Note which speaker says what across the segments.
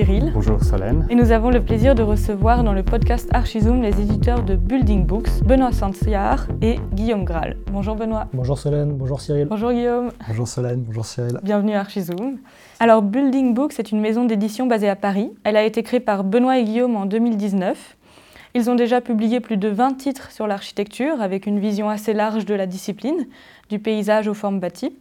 Speaker 1: Cyril.
Speaker 2: Bonjour Solène.
Speaker 1: Et nous avons le plaisir de recevoir dans le podcast Archizoom les éditeurs de Building Books, Benoît Santiard et Guillaume Graal. Bonjour Benoît.
Speaker 3: Bonjour Solène, bonjour Cyril.
Speaker 1: Bonjour Guillaume.
Speaker 3: Bonjour Solène, bonjour Cyril.
Speaker 1: Bienvenue à Archizoom. Alors Building Books est une maison d'édition basée à Paris. Elle a été créée par Benoît et Guillaume en 2019. Ils ont déjà publié plus de 20 titres sur l'architecture avec une vision assez large de la discipline, du paysage aux formes bâties.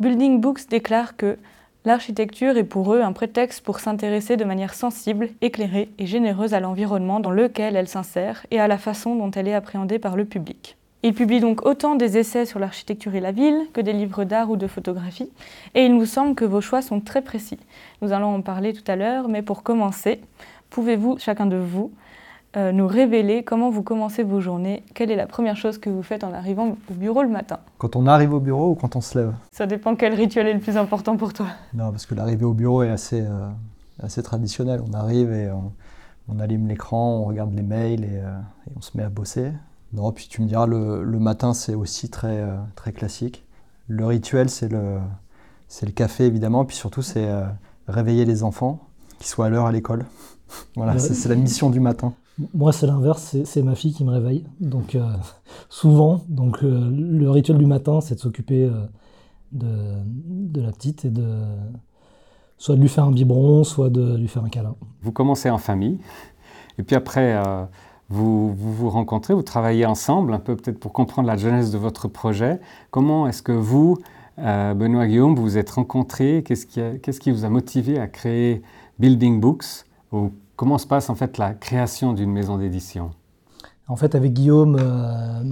Speaker 1: Building Books déclare que l'architecture est pour eux un prétexte pour s'intéresser de manière sensible, éclairée et généreuse à l'environnement dans lequel elle s'insère et à la façon dont elle est appréhendée par le public. Ils publient donc autant des essais sur l'architecture et la ville que des livres d'art ou de photographie, et il nous semble que vos choix sont très précis. Nous allons en parler tout à l'heure, mais pour commencer, pouvez-vous, chacun de vous, euh, nous révéler comment vous commencez vos journées Quelle est la première chose que vous faites en arrivant au bureau le matin
Speaker 3: Quand on arrive au bureau ou quand on se lève
Speaker 1: Ça dépend quel rituel est le plus important pour toi.
Speaker 3: Non, parce que l'arrivée au bureau est assez, euh, assez traditionnelle. On arrive et on, allume l'écran, on regarde les mails et, euh, et, on se met à bosser. Non, puis tu me diras, le, le matin c'est aussi très, très classique. Le rituel c'est le, c'est le café évidemment, puis surtout c'est réveiller les enfants, qu'ils soient à l'heure à l'école. voilà, c'est la mission du matin. Moi, c'est l'inverse, c'est ma fille qui me réveille. Donc, euh, souvent, donc, euh, le rituel du matin, c'est de s'occuper euh, de, la petite et de soit de lui faire un biberon, soit de lui faire un câlin.
Speaker 2: Vous commencez en famille, et puis après, vous, vous, rencontrez, vous travaillez ensemble, un peu peut-être pour comprendre la jeunesse de votre projet. Comment est-ce que vous, Benoît Guillaume, vous vous êtes rencontrés? Qu'est-ce qui, qui, vous a motivé à créer Building Books Comment se passe en fait la création d'une maison d'édition?
Speaker 3: En fait, avec Guillaume, euh,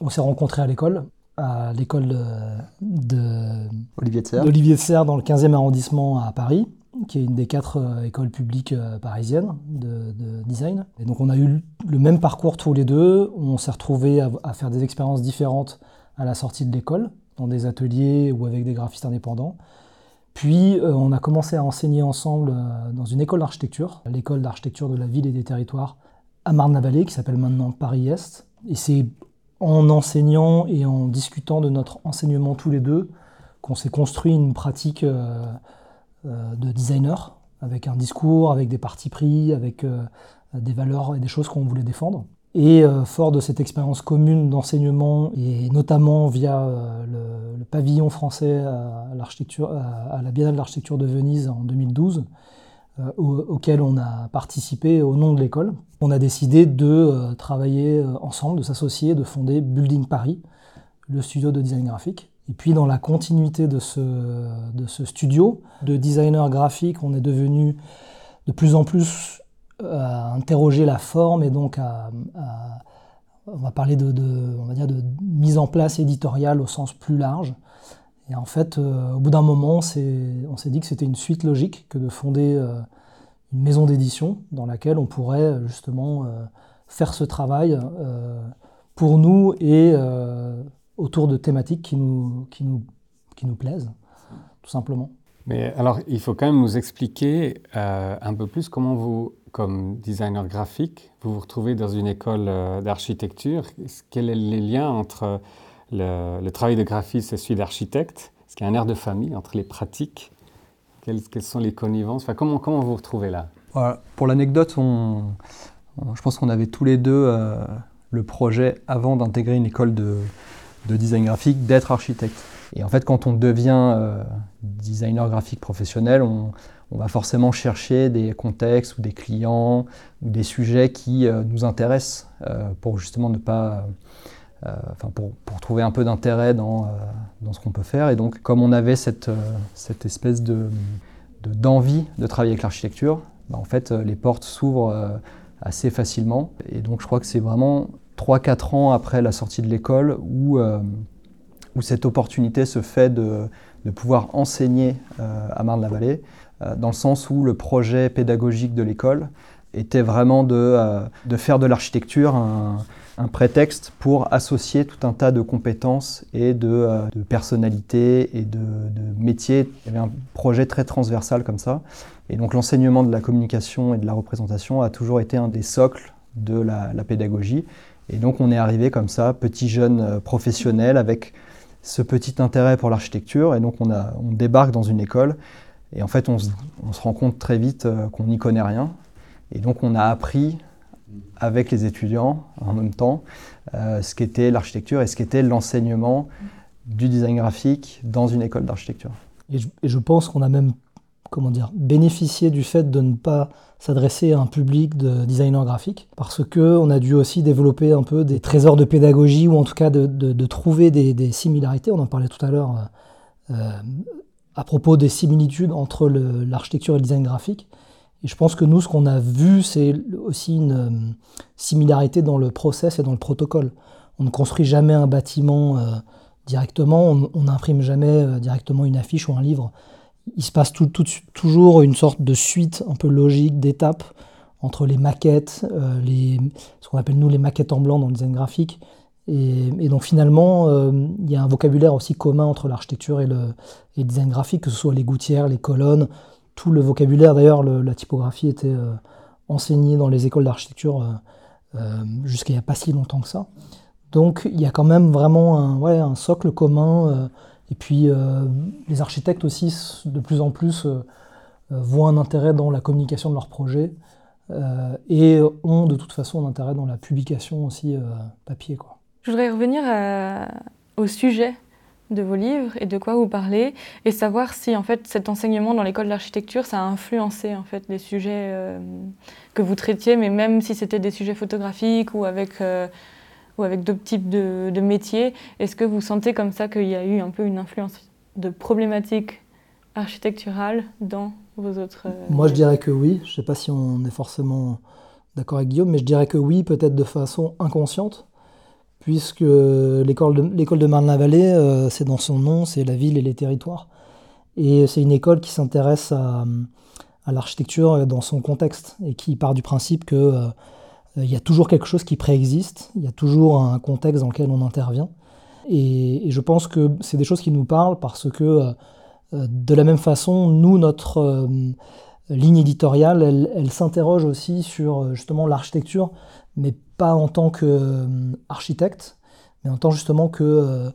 Speaker 3: on s'est rencontrés à l'école, à l'école de d'Olivier de Serre dans le 15e arrondissement à Paris, qui est une des quatre euh, écoles publiques euh, parisiennes de, design. Et donc on a eu le même parcours tous les deux. On s'est retrouvés à, faire des expériences différentes à la sortie de l'école, dans des ateliers ou avec des graphistes indépendants. Puis euh, on a commencé à enseigner ensemble euh, dans une école d'architecture, l'école d'architecture de la ville et des territoires à Marne-la-Vallée, qui s'appelle maintenant Paris-Est. Et c'est en enseignant et en discutant de notre enseignement tous les deux qu'on s'est construit une pratique euh, de designer, avec un discours, avec des partis pris, avec des valeurs et des choses qu'on voulait défendre. Et fort de cette expérience commune d'enseignement, et notamment via euh, pavillon français à, à, la Biennale d'architecture de Venise en 2012, euh, auquel on a participé au nom de l'école, on a décidé de travailler ensemble, de s'associer, de fonder Building Paris, le studio de design graphique. Et puis dans la continuité de ce, de ce studio de designer graphique, on est devenu de plus en plus à interroger la forme et donc à, on va parler de, mise en place éditoriale au sens plus large. Et en fait, euh, au bout d'un moment, on s'est dit que c'était une suite logique que de fonder euh, une maison d'édition dans laquelle on pourrait justement euh, faire ce travail pour nous et autour de thématiques qui nous plaisent, tout simplement.
Speaker 2: Mais alors, il faut quand même nous expliquer un peu plus comment vous comme designer graphique, vous vous retrouvez dans une école euh, d'architecture. Quels sont les liens entre le, travail de graphiste et celui d'architecte? Est-ce qu'il y a un air de famille entre les pratiques? Quelles, sont les connivences? Enfin, comment, vous vous retrouvez là?
Speaker 3: Pour l'anecdote, je pense qu'on avait tous les deux euh, le projet, avant d'intégrer une école de design graphique, d'être architecte. Et en fait, quand on devient euh, designer graphique professionnel, on, va forcément chercher des contextes ou des clients ou des sujets qui euh, nous intéressent euh, pour justement ne pas, euh, pour, trouver un peu d'intérêt dans, dans, ce qu'on peut faire. Et donc, comme on avait cette, cette espèce de, d'envie de, travailler avec l'architecture, bah, en fait, les portes s'ouvrent assez facilement. Et donc, je crois que c'est vraiment 3-4 ans après la sortie de l'école où, où cette opportunité se fait de, de pouvoir enseigner à Marne-la-Vallée. Euh, dans le sens où le projet pédagogique de l'école était vraiment de, euh, de faire de l'architecture un, prétexte pour associer tout un tas de compétences et de, euh, de personnalités et de, métiers. Il y avait un projet très transversal comme ça. Et donc l'enseignement de la communication et de la représentation a toujours été un des socles de la, la pédagogie. Et donc on est arrivé comme ça, petit jeune professionnel avec ce petit intérêt pour l'architecture. Et donc on, a, on débarque dans une école
Speaker 4: Et en fait, on se, rend compte très vite qu'on n'y connaît rien. Et donc, on a appris avec les étudiants en même temps ce qu'était l'architecture et ce qu'était l'enseignement du design graphique dans une école d'architecture.
Speaker 3: Et, je, pense qu'on a même comment dire, bénéficié du fait de ne pas s'adresser à un public de designers graphiques, parce qu'on a dû aussi développer un peu des trésors de pédagogie, ou en tout cas de, trouver des, similarités. On en parlait tout à l'heure euh, euh, à propos des similitudes entre l'architecture et le design graphique. Et je pense que nous, ce qu'on a vu, c'est aussi une euh, similarité dans le process et dans le protocole. On ne construit jamais un bâtiment directement, on n'imprime jamais directement une affiche ou un livre il se passe tout, toujours une sorte de suite un peu logique d'étapes entre les maquettes, euh, ce qu'on appelle nous les maquettes en blanc dans le design graphique. Et, donc finalement, euh, il y a un vocabulaire aussi commun entre l'architecture et le, design graphique, que ce soit les gouttières, les colonnes, tout le vocabulaire. D'ailleurs, la typographie était euh, enseignée dans les écoles d'architecture jusqu'à il n'y a pas si longtemps que ça. Donc il y a quand même vraiment un socle commun et puis euh, les architectes aussi, de plus en plus, euh, euh, voient un intérêt dans la communication de leurs projets et ont de toute façon un intérêt dans la publication aussi papier.
Speaker 1: Je voudrais revenir au sujet de vos livres et de quoi vous parlez et savoir si en fait cet enseignement dans l'école d'architecture ça a influencé en fait les sujets que vous traitiez mais même si c'était des sujets photographiques ou avec avec d'autres types de, métiers. Est-ce que vous sentez comme ça qu'il y a eu un peu une influence de problématiques architecturales dans vos autres... Euh,
Speaker 3: Moi, je dirais que oui. Je ne sais pas si on est forcément d'accord avec Guillaume, mais je dirais que oui, peut-être de façon inconsciente, puisque l'école de, de Marne-la-Vallée, euh, c'est dans son nom, c'est la ville et les territoires. Et c'est une école qui s'intéresse à, à l'architecture dans son contexte et qui part du principe que... Euh, il y a toujours quelque chose qui préexiste, il y a toujours un contexte dans lequel on intervient. Et, je pense que c'est des choses qui nous parlent parce que, euh, euh, de la même façon, nous, notre ligne éditoriale, elle, s'interroge aussi sur justement l'architecture, mais pas en tant qu'architecte, mais en tant justement que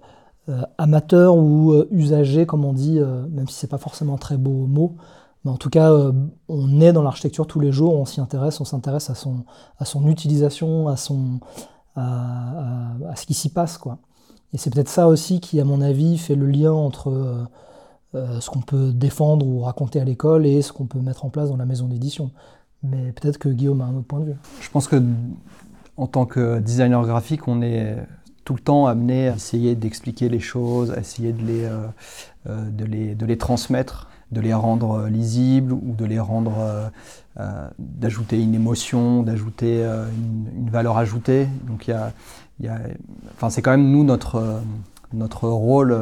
Speaker 3: amateur ou usager, comme on dit, même si c'est pas forcément un très beau mot, en tout cas, euh, on est dans l'architecture tous les jours, on s'y intéresse, on s'intéresse à son, à son utilisation, à, ce qui s'y passe. Quoi. Et c'est peut-être ça aussi qui, à mon avis, fait le lien entre euh, euh, ce qu'on peut défendre ou raconter à l'école et ce qu'on peut mettre en place dans la maison d'édition. Mais peut-être que Guillaume a un autre point de vue.
Speaker 4: Je pense que en tant que designer graphique, on est tout le temps amené à essayer d'expliquer les choses, à essayer de les transmettre de les rendre euh, lisibles ou de les rendre, euh, euh, d'ajouter une émotion, d'ajouter une, valeur ajoutée. Donc il y a, enfin c'est quand même nous notre notre rôle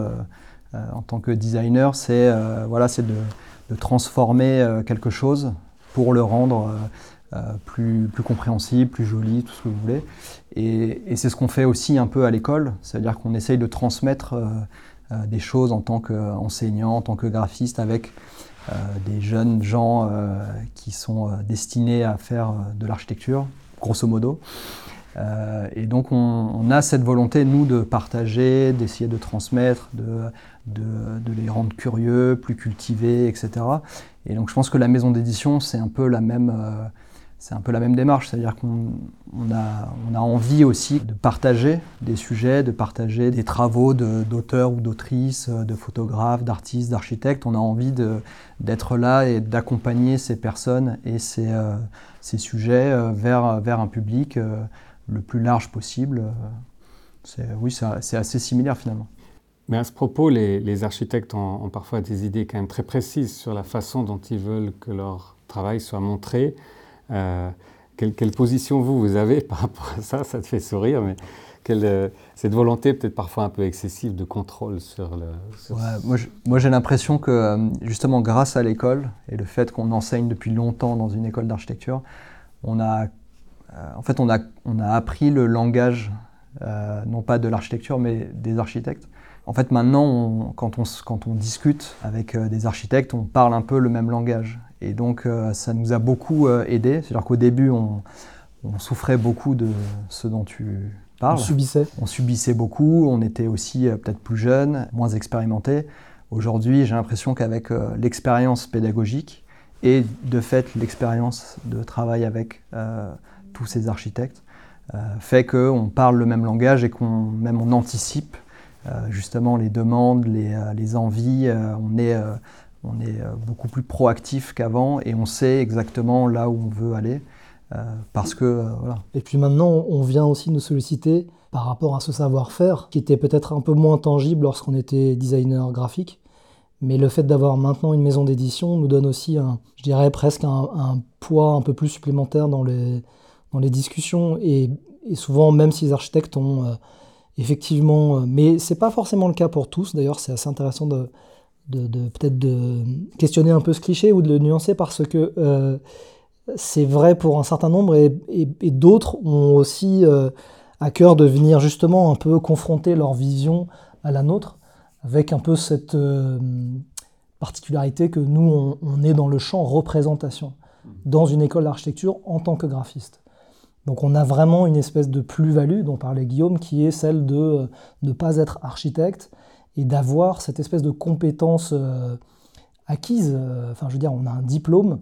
Speaker 4: en tant que designer, c'est voilà, c'est de, transformer quelque chose pour le rendre plus, plus compréhensible, plus joli, tout ce que vous voulez. Et, c'est ce qu'on fait aussi un peu à l'école, c'est-à-dire qu'on essaye de transmettre des choses en tant qu'enseignant, en tant que graphiste, avec euh, des jeunes gens euh, qui sont destinés à faire de l'architecture, grosso modo. et donc on, a cette volonté, nous, de partager, d'essayer de transmettre, de, de, les rendre curieux, plus cultivés, etc. Et donc je pense que la maison d'édition, c'est un peu la même c'est un peu la même démarche, c'est-à-dire qu'on a, envie aussi de partager des sujets, de partager des travaux d'auteurs ou d'autrices, de photographes, d'artistes, d'architectes. On a envie d'être là et d'accompagner ces personnes et ces, euh, sujets euh, vers, un public euh, le plus large possible. Oui, c'est assez similaire finalement.
Speaker 2: Mais à ce propos, les, architectes ont, parfois des idées quand même très précises sur la façon dont ils veulent que leur travail soit montré. Euh, quelle, position vous, vous avez par rapport à ça? Ça te fait sourire, mais quelle, euh, cette volonté peut-être parfois un peu excessive de contrôle sur le...
Speaker 4: moi, j'ai l'impression que euh, justement grâce à l'école et le fait qu'on enseigne depuis longtemps dans une école d'architecture, on a, en fait, on a, on a appris le langage, non pas de l'architecture, mais des architectes. En fait, maintenant, quand, on, quand on discute avec des architectes, on parle un peu le même langage. Et donc euh, ça nous a beaucoup euh, aidé. C'est-à-dire qu'au début, on, souffrait beaucoup de ce dont tu parles.
Speaker 3: On subissait.
Speaker 4: On subissait beaucoup, on était aussi euh, peut-être plus jeunes, moins expérimentés. Aujourd'hui, j'ai l'impression qu'avec l'expérience pédagogique et de fait l'expérience de travail avec tous ces architectes, fait qu'on parle le même langage et qu'on même on anticipe justement les demandes, les, les envies. on est on est euh, beaucoup plus proactif qu'avant et on sait exactement là où on veut aller. Euh, parce que euh.
Speaker 3: Et puis maintenant, on vient aussi nous solliciter par rapport à ce savoir-faire qui était peut-être un peu moins tangible lorsqu'on était designer graphique. Mais le fait d'avoir maintenant une maison d'édition nous donne aussi, je dirais presque un, poids un peu plus supplémentaire dans les, dans les discussions. Et, souvent, même si les architectes ont effectivement, mais c'est pas forcément le cas pour tous. D'ailleurs, c'est assez intéressant de, de, peut-être de questionner un peu ce cliché ou de le nuancer parce que euh, c'est vrai pour un certain nombre et, d'autres ont aussi euh, à cœur de venir justement un peu confronter leur vision à la nôtre avec un peu cette euh, particularité que nous on, est dans le champ représentation dans une école d'architecture en tant que graphiste. Donc on a vraiment une espèce de plus-value dont parlait Guillaume qui est celle de ne pas être architecte et d'avoir cette espèce de compétence euh, acquise. Euh, enfin, je veux dire, on a un diplôme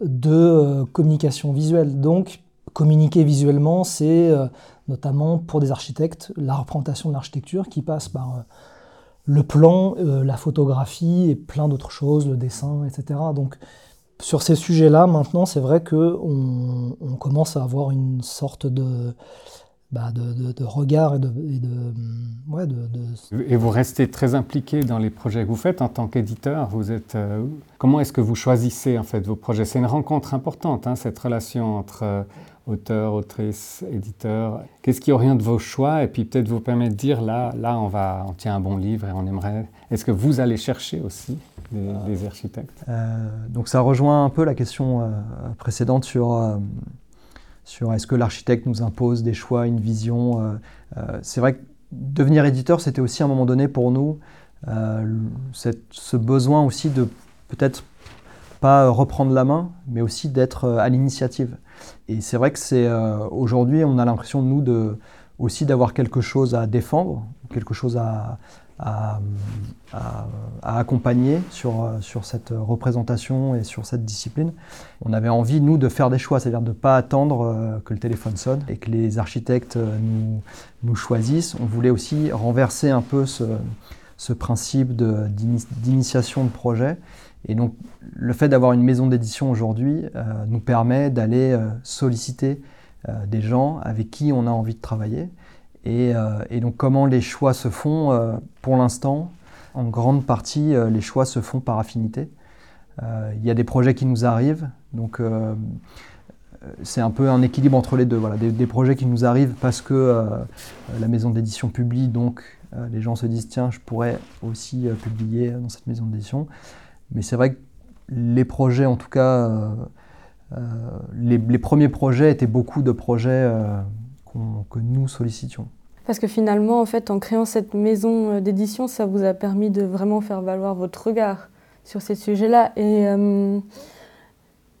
Speaker 3: de euh, communication visuelle. Donc, communiquer visuellement, c'est notamment pour des architectes la représentation de l'architecture qui passe par le plan, la photographie et plein d'autres choses, le dessin, etc. Donc, sur ces sujets-là, maintenant, c'est vrai qu'on on commence à avoir une sorte de bah, de, regard et de,
Speaker 2: ouais, de, Et vous restez très impliqué dans les projets que vous faites en tant qu'éditeur. Vous êtes euh, comment est-ce que vous choisissez en fait vos projets? C'est une rencontre importante, hein, cette relation entre euh, auteur, autrice, éditeur. Qu'est-ce qui oriente vos choix? Et puis peut-être vous permet de dire là, là on va, on tient un bon livre et on aimerait. Est-ce que vous allez chercher aussi des, architectes?
Speaker 4: euh, Donc ça rejoint un peu la question précédente sur sur est-ce que l'architecte nous impose des choix, une vision. Euh, euh, c'est vrai que devenir éditeur, c'était aussi à un moment donné pour nous euh, ce besoin aussi de peut-être pas reprendre la main, mais aussi d'être à l'initiative. Et c'est vrai que c'est aujourd'hui, on a l'impression nous de aussi d'avoir quelque chose à défendre, quelque chose à, à, accompagner sur, sur cette représentation et sur cette discipline. On avait envie, nous, de faire des choix, c'est-à-dire de ne pas attendre euh, que le téléphone sonne et que les architectes euh, nous, nous choisissent. On voulait aussi renverser un peu ce, ce principe d'initiation de, projet. Et donc, le fait d'avoir une maison d'édition aujourd'hui euh, nous permet d'aller solliciter des gens avec qui on a envie de travailler euh, et, donc comment les choix se font euh, pour l'instant En grande partie, euh, les choix se font par affinité. Il y a des projets qui nous arrivent, donc c'est un peu un équilibre entre les deux. Voilà, des, projets qui nous arrivent parce que la maison d'édition publie, donc les gens se disent tiens, je pourrais aussi publier dans cette maison d'édition. Mais c'est vrai que les projets, en tout cas, les, premiers projets étaient beaucoup de projets que nous sollicitions.
Speaker 1: Parce que finalement, en fait, en créant cette maison euh, d'édition, ça vous a permis de vraiment faire valoir votre regard sur ces sujets-là. Et euh,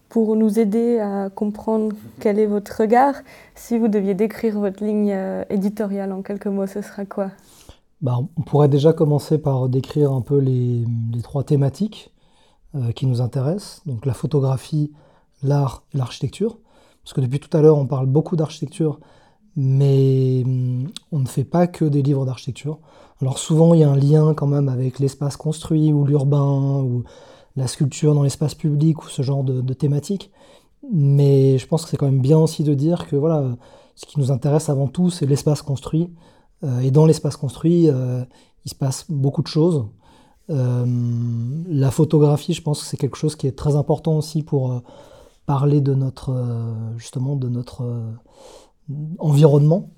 Speaker 1: pour nous aider à comprendre quel est votre regard, si vous deviez décrire votre ligne euh, éditoriale en quelques mots, ce sera quoi?
Speaker 3: Bah, On pourrait déjà commencer par décrire un peu les, les trois thématiques qui nous intéressent. Donc la photographie, l'art et l'architecture. Parce que depuis tout à l'heure, on parle beaucoup d'architecture, mais hum, on ne fait pas que des livres d'architecture. Alors souvent, il y a un lien quand même avec l'espace construit ou l'urbain ou la sculpture dans l'espace public ou ce genre de, thématiques. Mais je pense que c'est quand même bien aussi de dire que voilà, ce qui nous intéresse avant tout, c'est l'espace construit. Euh, et dans l'espace construit, euh, il se passe beaucoup de choses. Euh, la photographie, je pense que c'est quelque chose qui est très important aussi pour parler de notre, justement, de notre environnement.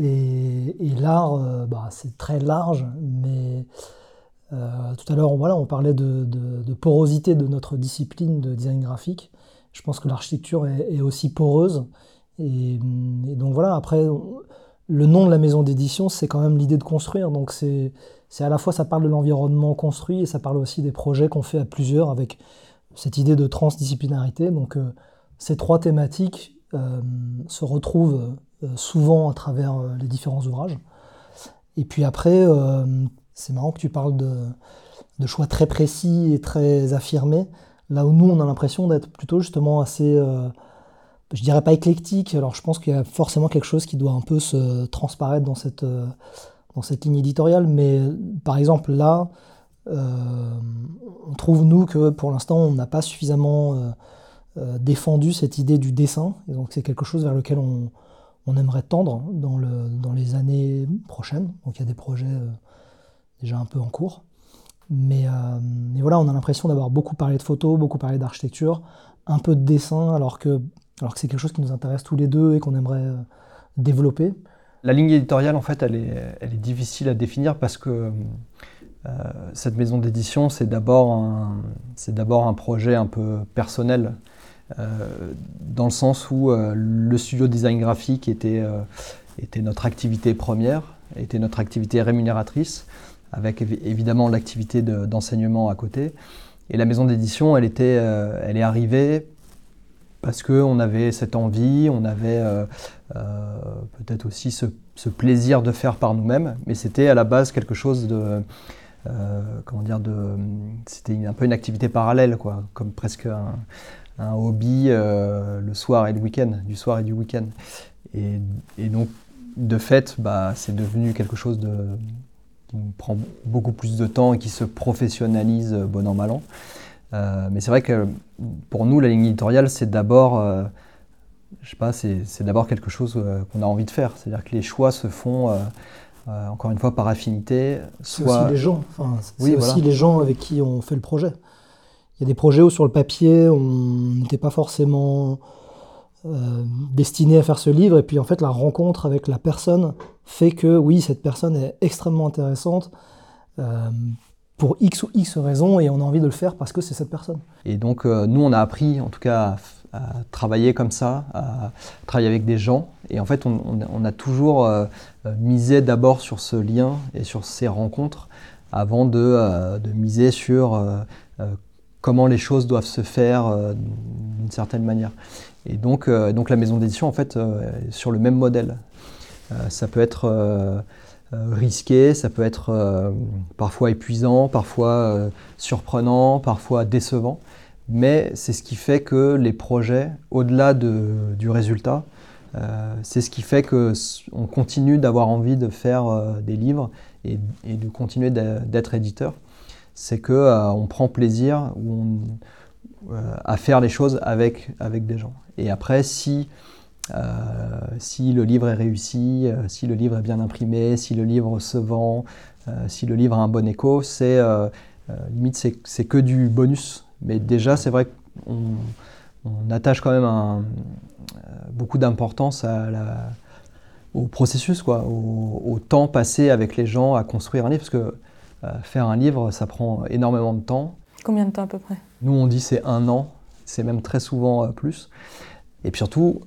Speaker 3: Et, l'art, euh, bah, c'est très large, mais euh, tout à l'heure, voilà, on parlait de, porosité de notre discipline de design graphique. Je pense que l'architecture est, aussi poreuse. Et, donc voilà, après, le nom de la maison d'édition, c'est quand même l'idée de construire. Donc c'est à la fois, ça parle de l'environnement construit et ça parle aussi des projets qu'on fait à plusieurs avec cette idée de transdisciplinarité. Donc euh, ces trois thématiques, se retrouvent euh, souvent à travers euh, les différents ouvrages. Et puis après, C'est marrant que tu parles de, choix très précis et très affirmés, là où nous, on a l'impression d'être plutôt justement assez, euh, je dirais pas éclectique, alors je pense qu'il y a forcément quelque chose qui doit un peu se transparaître dans cette, euh, dans cette ligne éditoriale, mais par exemple là, euh, on trouve nous que pour l'instant, on n'a pas suffisamment défendu cette idée du dessin, donc c'est quelque chose vers lequel on, on aimerait tendre dans, le, dans les années prochaines. Donc il y a des projets euh, déjà un peu en cours. Mais, euh, mais voilà, on a l'impression d'avoir beaucoup parlé de photos, beaucoup parlé d'architecture, un peu de dessin, alors que, alors que c'est quelque chose qui nous intéresse tous les deux et qu'on aimerait euh, développer.
Speaker 4: La ligne éditoriale, en fait, elle est, elle est difficile à définir parce que cette maison d'édition, c'est d'abord un, un projet un peu personnel. Euh, dans le sens où euh, le studio design graphique était, euh, était notre activité première, était notre activité rémunératrice, avec évidemment l'activité d'enseignement à côté. Et la maison d'édition, elle, elle est arrivée parce qu'on avait cette envie, on avait peut-être aussi ce, plaisir de faire par nous-mêmes, mais c'était à la base quelque chose de... comment dire c'était un peu une activité parallèle quoi comme presque un, un hobby euh, le soir et le week-end, du soir et du week-end. Et, donc, de fait, bah, c'est devenu quelque chose de, qui prend beaucoup plus de temps et qui se professionnalise bon an, mal an. Euh, mais c'est vrai que pour nous, la ligne éditoriale, c'est d'abord, euh, je sais pas, c'est, d'abord quelque chose qu'on a envie de faire. C'est-à-dire que les choix se font, encore une fois, par affinité.
Speaker 3: C'est aussi les gens. c'est aussi les gens avec qui on fait le projet. Il y a des projets où sur le papier, on n'était pas forcément euh, destiné à faire ce livre, et puis en fait la rencontre avec la personne fait que oui, cette personne est extrêmement intéressante euh, pour X ou X raisons, et on a envie de le faire parce que c'est cette personne.
Speaker 4: Et donc euh, nous, on a appris en tout cas à, travailler comme ça, à travailler avec des gens, et en fait on, a toujours misé d'abord sur ce lien et sur ces rencontres avant de, de miser sur comment les choses doivent se faire euh, d'une certaine manière. Et donc, euh, donc la maison d'édition, en fait, euh, est sur le même modèle. ça peut être risqué, ça peut être parfois épuisant, parfois surprenant, parfois décevant. Mais c'est ce qui fait que les projets, au-delà de, du résultat, c'est ce qui fait qu'on continue d'avoir envie de faire des livres et de continuer d'être éditeur c'est qu'on euh, on prend plaisir euh, à faire les choses avec, avec des gens. Et après, si, euh, si le livre est réussi, si le livre est bien imprimé, si le livre se vend, si le livre a un bon écho, c'est limite c'est que du bonus. Mais déjà, c'est vrai qu'on on attache quand même beaucoup d'importance au processus, quoi, au, au, temps passé avec les gens à construire un livre. Parce que faire un livre, ça prend énormément de temps.
Speaker 1: Combien de temps à peu près?
Speaker 4: Nous, on dit c'est un an, c'est même très souvent euh, plus. Et puis surtout,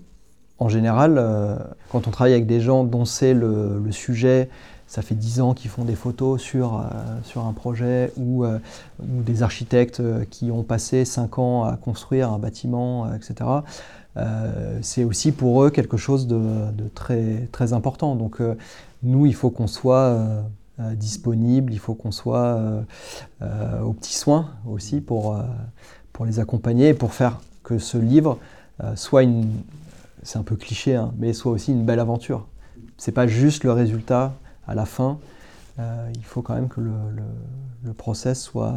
Speaker 4: en général, euh, quand on travaille avec des gens dont c'est le, sujet, ça fait dix ans qu'ils font des photos sur, sur un projet, ou, ou, des architectes qui ont passé cinq ans à construire un bâtiment, etc. c'est aussi pour eux quelque chose de, de très, très important. Donc nous, il faut qu'on soit euh, disponible, il faut qu'on soit euh, euh, aux petits soins aussi pour, pour les accompagner et pour faire que ce livre soit une, c'est un peu cliché, hein, mais soit aussi une belle aventure. C'est pas juste le résultat à la fin, il faut quand même que le, le, process soit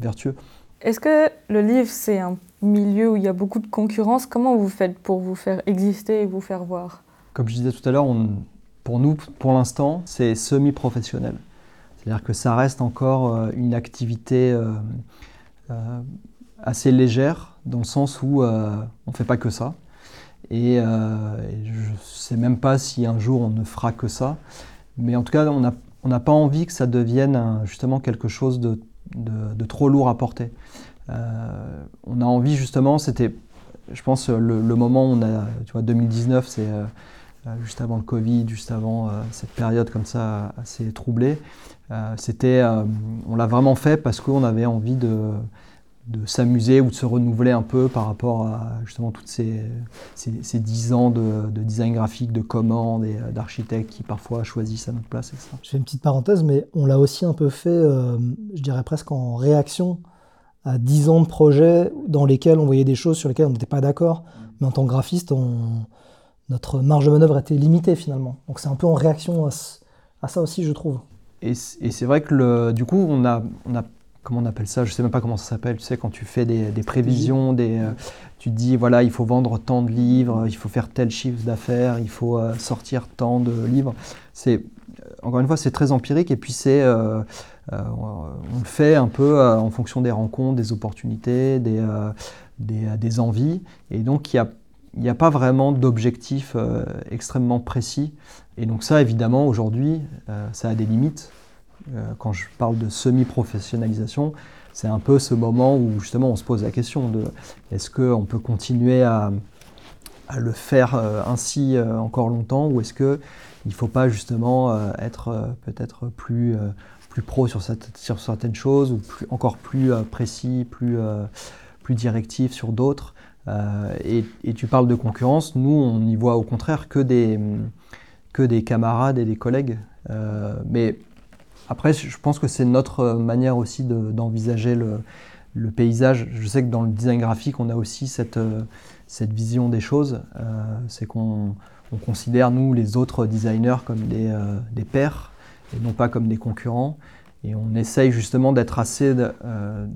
Speaker 4: vertueux.
Speaker 1: Est-ce que le livre, c'est un milieu où il y a beaucoup de concurrence? Comment vous faites pour vous faire exister et vous faire voir?
Speaker 4: Comme je disais tout à l'heure, on, pour nous, pour l'instant, c'est semi-professionnel. C'est-à-dire que ça reste encore euh, une activité euh, euh, assez légère, dans le sens où on ne fait pas que ça. Et, je ne sais même pas si un jour on ne fera que ça. Mais en tout cas, on n'a pas envie que ça devienne justement quelque chose de, trop lourd à porter. on a envie justement, c'était, je pense, le, moment où on a, tu vois, 2019, c'est juste avant le Covid, juste avant euh, cette période comme ça assez troublée. Euh, c'était, on l'a vraiment fait parce qu'on avait envie de, de s'amuser ou de se renouveler un peu par rapport à justement toutes ces, ces, 10 ans de, design graphique, de commandes et euh, d'architectes qui parfois choisissent à notre place. Etc.
Speaker 3: Je fais une petite parenthèse, mais on l'a aussi un peu fait, euh, je dirais presque en réaction à 10 ans de projets dans lesquels on voyait des choses sur lesquelles on n'était pas d'accord. Mais en tant que graphiste, notre marge de manœuvre était limitée finalement. Donc c'est un peu en réaction à, ça aussi, je trouve.
Speaker 4: Et c'est vrai que le, du coup, on a, on a comment on appelle ça? Je sais même pas comment ça s'appelle. Tu sais, quand tu fais des, prévisions, des, euh, tu te dis voilà, il faut vendre tant de livres, il faut faire tel chiffre d'affaires, il faut euh, sortir tant de livres. C'est euh, encore une fois, c'est très empirique et puis c'est on le fait un peu en fonction des rencontres, des opportunités, des, des, des envies. Et donc il y a il n'y a pas vraiment d'objectif extrêmement précis. Et donc ça, évidemment, aujourd'hui, ça a des limites. Euh, quand je parle de semi-professionnalisation, c'est un peu ce moment où justement on se pose la question de est-ce qu'on peut continuer à, le faire euh, ainsi euh, encore longtemps ou est-ce qu'il ne faut pas justement être peut-être plus, plus pro sur, sur, certaines choses ou encore plus précis, plus, plus directif sur d'autres? Et, et, tu parles de concurrence, nous on y voit au contraire que des, que des camarades et des collègues. mais après, je pense que c'est notre manière aussi d'envisager le, paysage. Je sais que dans le design graphique, on a aussi cette, cette vision des choses. Euh, c'est qu'on considère, nous, les autres designers comme des, euh, des, pairs et non pas comme des concurrents. Et on essaye justement d'être assez, euh,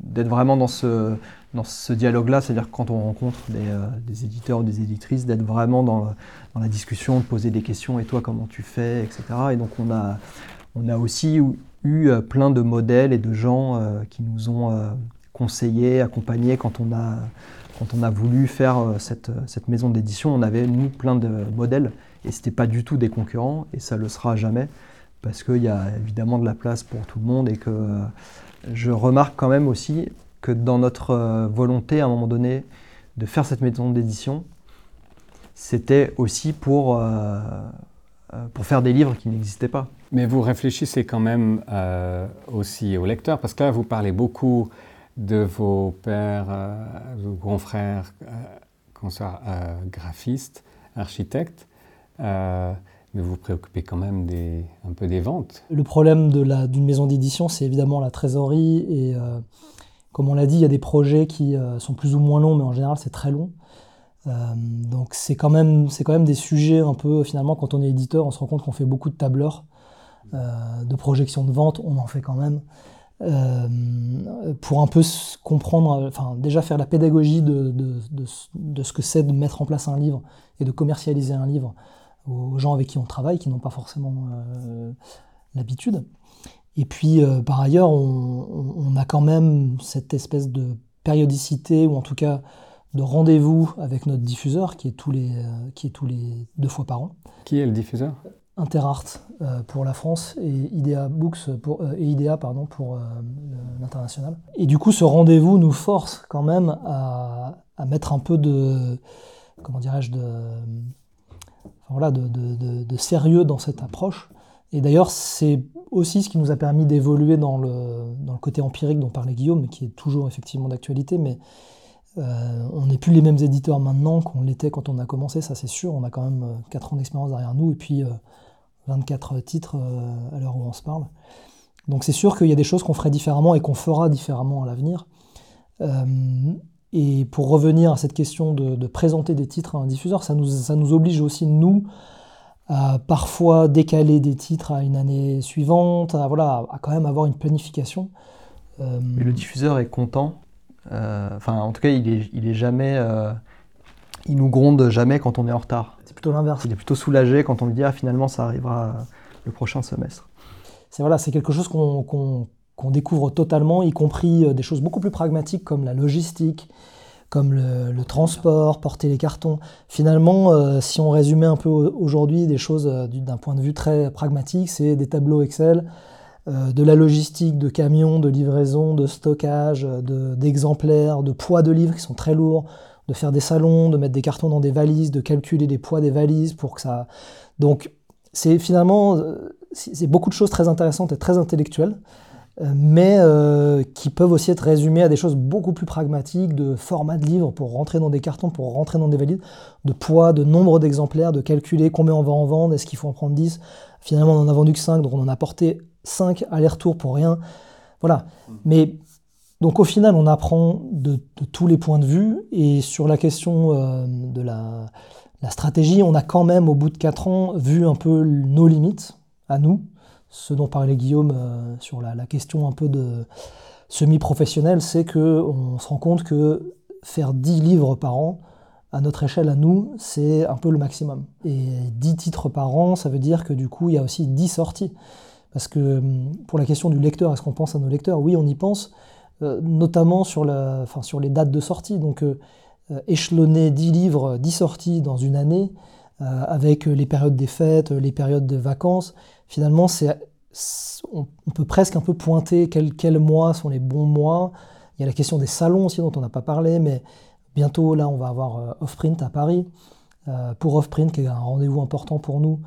Speaker 4: d'être vraiment dans ce, dans ce dialogue-là, c'est-à-dire quand on rencontre des, des, éditeurs ou des éditrices, d'être vraiment dans, dans, la discussion, de poser des questions, et toi comment tu fais, etc. Et donc on a, on a aussi eu euh, plein de modèles et de gens euh, qui nous ont euh, conseillés, accompagnés quand on a, quand on a voulu faire cette, cette maison d'édition. On avait, nous, plein de modèles et ce n'était pas du tout des concurrents et ça ne le sera jamais parce qu'il y a évidemment de la place pour tout le monde et que je remarque quand même aussi que dans notre volonté à un moment donné de faire cette maison d'édition, c'était aussi pour euh, pour faire des livres qui n'existaient pas.
Speaker 2: Mais vous réfléchissez quand même euh, aussi aux lecteurs, parce que là, vous parlez beaucoup de vos pères, euh, vos confrères, graphistes, architectes, mais vous vous préoccupez quand même un peu des ventes.
Speaker 3: Le problème d'une maison d'édition, c'est évidemment la trésorerie, et comme on l'a dit, il y a des projets qui sont plus ou moins longs, mais en général, c'est très long. Euh, donc c'est quand, même, des sujets un peu, finalement, quand on est éditeur, on se rend compte qu'on fait beaucoup de tableurs, euh, de projections de vente, on en fait quand même. Euh, pour un peu comprendre, enfin déjà faire la pédagogie de, de, ce que c'est de mettre en place un livre et de commercialiser un livre aux gens avec qui on travaille, qui n'ont pas forcément l'habitude. Et puis par ailleurs, on, on, a quand même cette espèce de périodicité, ou en tout cas de rendez-vous avec notre diffuseur qui est, tous les, euh, qui est tous les deux fois par an.
Speaker 2: Qui est le diffuseur?
Speaker 3: Interart euh, pour la France et IDEA Books pour, euh, et IDEA pardon, pour l'international. Et du coup, ce rendez-vous nous force quand même à, mettre un peu de, comment dirais-je, de, de, sérieux dans cette approche. Et d'ailleurs, c'est aussi ce qui nous a permis d'évoluer dans le, dans le côté empirique dont parlait Guillaume, qui est toujours effectivement d'actualité, mais euh, on n'est plus les mêmes éditeurs maintenant qu'on l'était quand on a commencé, ça c'est sûr. On a quand même 4 euh, ans d'expérience derrière nous et puis 24 euh, titres à l'heure où on se parle. Donc c'est sûr qu'il y a des choses qu'on ferait différemment et qu'on fera différemment à l'avenir. Et pour revenir à cette question de, présenter des titres à un diffuseur, ça nous, ça nous oblige aussi, nous, à parfois décaler des titres à une année suivante, à, voilà, à quand même avoir une planification.
Speaker 4: Mais le diffuseur est content euh, enfin, en tout cas, il est, il est jamais. Euh, il nous gronde jamais quand on est en retard.
Speaker 3: C'est plutôt l'inverse.
Speaker 4: Il est plutôt soulagé quand on lui dit ah, finalement ça arrivera le prochain semestre.
Speaker 3: C'est voilà, c'est quelque chose qu'on découvre totalement, y compris euh, des choses beaucoup plus pragmatiques comme la logistique, comme le, transport, porter les cartons. Finalement, si on résumait un peu aujourd'hui des choses d'un point de vue très pragmatique, c'est des tableaux Excel euh, de la logistique, de camions, de livraison, de stockage, d'exemplaires, de, poids de livres qui sont très lourds, de faire des salons, de mettre des cartons dans des valises, de calculer les poids des valises pour que ça. Donc, c'est finalement euh, c'est beaucoup de choses très intéressantes et très intellectuelles. Mais qui peuvent aussi être résumés à des choses beaucoup plus pragmatiques, de format de livre pour rentrer dans des cartons, pour rentrer dans des valides, de poids, de nombre d'exemplaires, de calculer combien on va en vendre, est-ce qu'il faut en prendre 10. Finalement, on en a vendu que 5, donc on en a porté 5 aller-retour pour rien. Voilà. Mmh. Mais donc au final, on apprend de, tous les points de vue, et sur la question de la, la stratégie, on a quand même, au bout de 4 ans, vu un peu nos limites, à nous, ce dont parlait Guillaume euh, sur la, question un peu de semi-professionnel, c'est qu'on se rend compte que faire 10 livres par an, à notre échelle, à nous, c'est un peu le maximum. Et 10 titres par an, ça veut dire que du coup, il y a aussi 10 sorties. Parce que hum, pour la question du lecteur, est-ce qu'on pense à nos lecteurs? Oui, on y pense, euh, notamment sur, les dates de sortie. Donc, euh, échelonner 10 livres, 10 sorties dans une année, avec les périodes des fêtes, les périodes de vacances, finalement, c'est, on, peut presque un peu pointer quels, mois sont les bons mois. Il y a la question des salons aussi dont on n'a pas parlé, mais bientôt, là, on va avoir euh, Offprint à Paris. pour Offprint, qui est un rendez-vous important pour nous,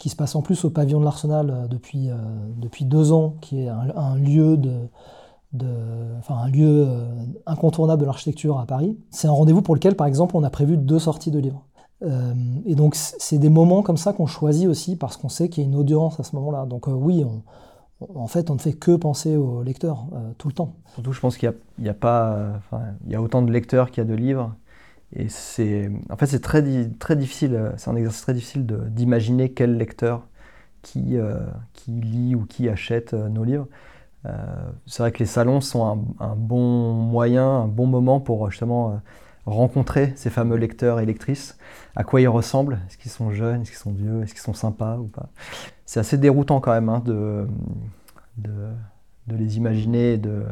Speaker 3: qui se passe en plus au pavillon de l'Arsenal depuis, depuis deux ans, qui est un lieu de, enfin, un lieu euh, incontournable de l'architecture à Paris. C'est un rendez-vous pour lequel, par exemple, on a prévu deux sorties de livres. Euh, et donc, c'est des moments comme ça qu'on choisit aussi parce qu'on sait qu'il y a une audience à ce moment-là. Donc, euh, oui, en fait, on ne fait que penser aux lecteurs tout le temps.
Speaker 4: Surtout, je pense qu'il y, a, pas, il y a autant de lecteurs qu'il y a de livres. Et c'est, en fait, c'est très, très difficile, c'est un exercice très difficile d'imaginer quel lecteur qui, qui lit ou qui achète nos livres. Euh, c'est vrai que les salons sont un, bon moyen, un bon moment pour justement euh, rencontrer ces fameux lecteurs et lectrices, à quoi ils ressemblent, est-ce qu'ils sont jeunes, est-ce qu'ils sont vieux, est-ce qu'ils sont sympas ou pas. C'est assez déroutant quand même hein, de, de, les imaginer de,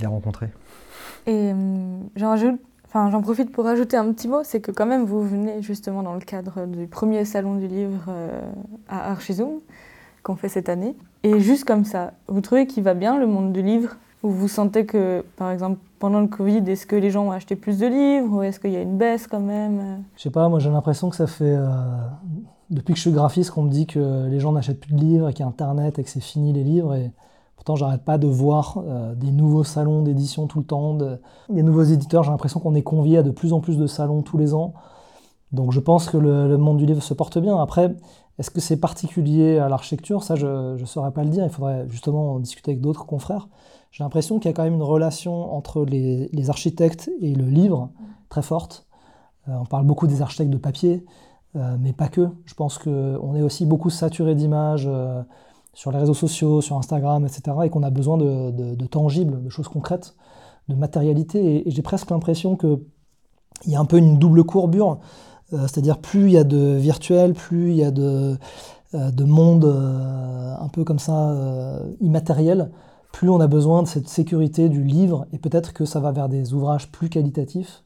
Speaker 4: les rencontrer.
Speaker 1: Et euh, j'en profite pour rajouter un petit mot, c'est que quand même vous venez justement dans le cadre du premier salon du livre à Archizoom qu'on fait cette année. Et juste comme ça, vous trouvez qu'il va bien le monde du livre? Ou vous sentez que, par exemple, pendant le Covid, est-ce que les gens ont acheté plus de livres ou est-ce qu'il y a une baisse quand même
Speaker 3: Je sais pas, moi j'ai l'impression que ça fait. Euh, depuis que je suis graphiste, qu'on me dit que les gens n'achètent plus de livres et qu'il y a Internet et que c'est fini les livres. Et pourtant, j'arrête pas de voir euh, des nouveaux salons d'édition tout le temps, des nouveaux éditeurs. J'ai l'impression qu'on est convié à de plus en plus de salons tous les ans. Donc je pense que le, monde du livre se porte bien. Après, est-ce que c'est particulier à l'architecture? Ça, je ne saurais pas le dire. Il faudrait justement en discuter avec d'autres confrères. J'ai l'impression qu'il y a quand même une relation entre les, architectes et le livre très forte. Euh, on parle beaucoup des architectes de papier, euh, mais pas que. Je pense qu'on est aussi beaucoup saturé d'images euh, sur les réseaux sociaux, sur Instagram, etc. et qu'on a besoin de, tangibles, de choses concrètes, de matérialité. et j'ai presque l'impression qu'il y a un peu une double courbure c'est-à-dire plus il y a de virtuel, plus il y a de, euh, de monde euh, un peu comme ça immatériel, plus on a besoin de cette sécurité du livre et peut-être que ça va vers des ouvrages plus qualitatifs,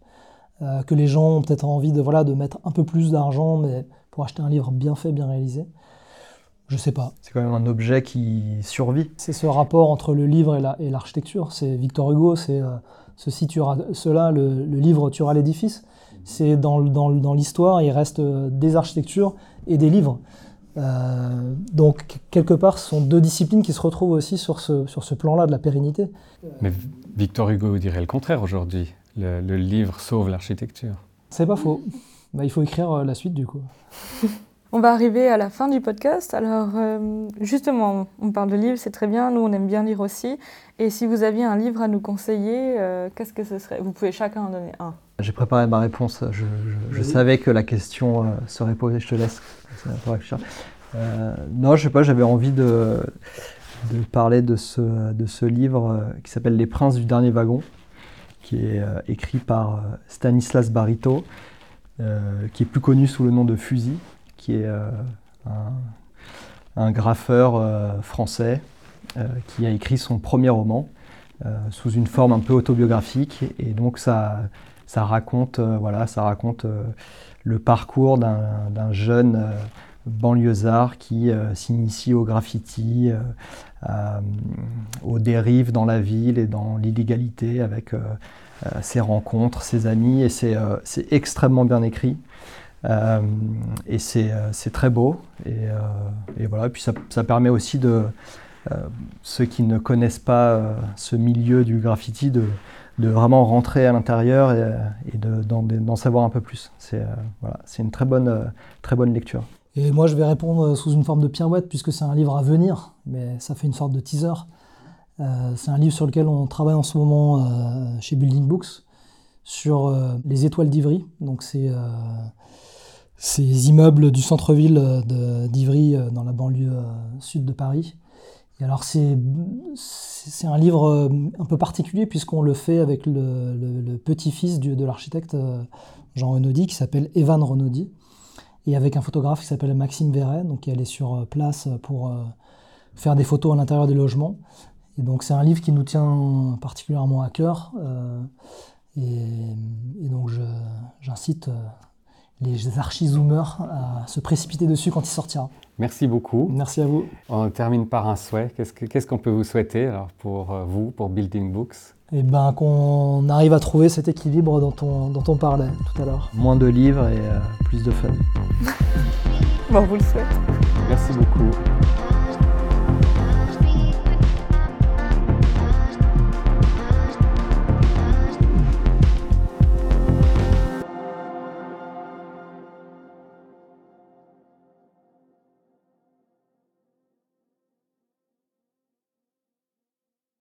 Speaker 3: que les gens ont peut-être envie de, voilà, de mettre un peu plus d'argent mais pour acheter un livre bien fait, bien réalisé. Je sais pas.
Speaker 4: C'est quand même un objet qui survit.
Speaker 3: C'est ce rapport entre le livre et l'architecture. c'est Victor Hugo, c'est ceci tuera cela, le, le livre tuera l'édifice c'est dans, dans, l'histoire, il reste euh, des architectures et des livres. Euh, donc, quelque part, ce sont deux disciplines qui se retrouvent aussi sur ce, sur ce plan-là de la pérennité.
Speaker 2: Mais Victor Hugo dirait le contraire aujourd'hui. Le, livre sauve l'architecture.
Speaker 3: C'est pas faux. Bah, il faut écrire euh, la suite du coup.
Speaker 1: On va arriver à la fin du podcast. Alors, justement, on parle de livres, c'est très bien. Nous, on aime bien lire aussi. Et si vous aviez un livre à nous conseiller, qu'est-ce que ce serait? Vous pouvez chacun en donner un.
Speaker 4: J'ai préparé ma réponse. Je, savais que la question euh, serait posée. Je te laisse. Euh, non, je sais pas. J'avais envie de, parler de ce, de ce livre euh, qui s'appelle Les Princes du dernier wagon, qui est écrit par Stanislas Barito, qui est plus connu sous le nom de Fusil, qui est un, un, graffeur français qui a écrit son premier roman. sous une forme un peu autobiographique et donc ça, ça raconte, euh, voilà, ça raconte euh, le parcours d'un jeune euh, banlieusard qui s'initie au graffiti, aux dérives dans la ville et dans l'illégalité avec ses rencontres, ses amis, et c'est extrêmement bien écrit. Et c'est très beau. Et, voilà. puis ça, permet aussi de, ceux qui ne connaissent pas ce milieu du graffiti de, de vraiment rentrer à l'intérieur et, d'en savoir un peu plus. C'est voilà, une très bonne, très bonne lecture.
Speaker 3: Et moi, je vais répondre sous une forme de pirouette, puisque c'est un livre à venir, mais ça fait une sorte de teaser. Euh, c'est un livre sur lequel on travaille en ce moment euh, chez Building Books, sur euh, les étoiles d'Ivry. Donc, c'est ces immeubles du centre-ville d'Ivry, dans la banlieue sud de Paris. Alors, c'est un livre un peu particulier, puisqu'on le fait avec le, petit-fils de l'architecte Jean Renaudy, qui s'appelle Evan Renaudy et avec un photographe qui s'appelle Maxime Verret, donc qui est allé sur euh, place pour euh, faire des photos à l'intérieur des logements. Et donc c'est un livre qui nous tient particulièrement à cœur. Euh, et, donc j'incite les archi-zoomers à se précipiter dessus quand il sortira.
Speaker 2: Merci beaucoup.
Speaker 3: Merci à vous.
Speaker 2: On termine par un souhait. Qu'est-ce qu'on peut vous souhaiter alors, pour vous, pour Building Books?
Speaker 3: Eh ben, qu'on arrive à trouver cet équilibre dont on, dont on parlait tout à l'heure.
Speaker 4: Moins de livres et euh, plus de fun.
Speaker 1: bon, vous le souhaite.
Speaker 2: Merci beaucoup.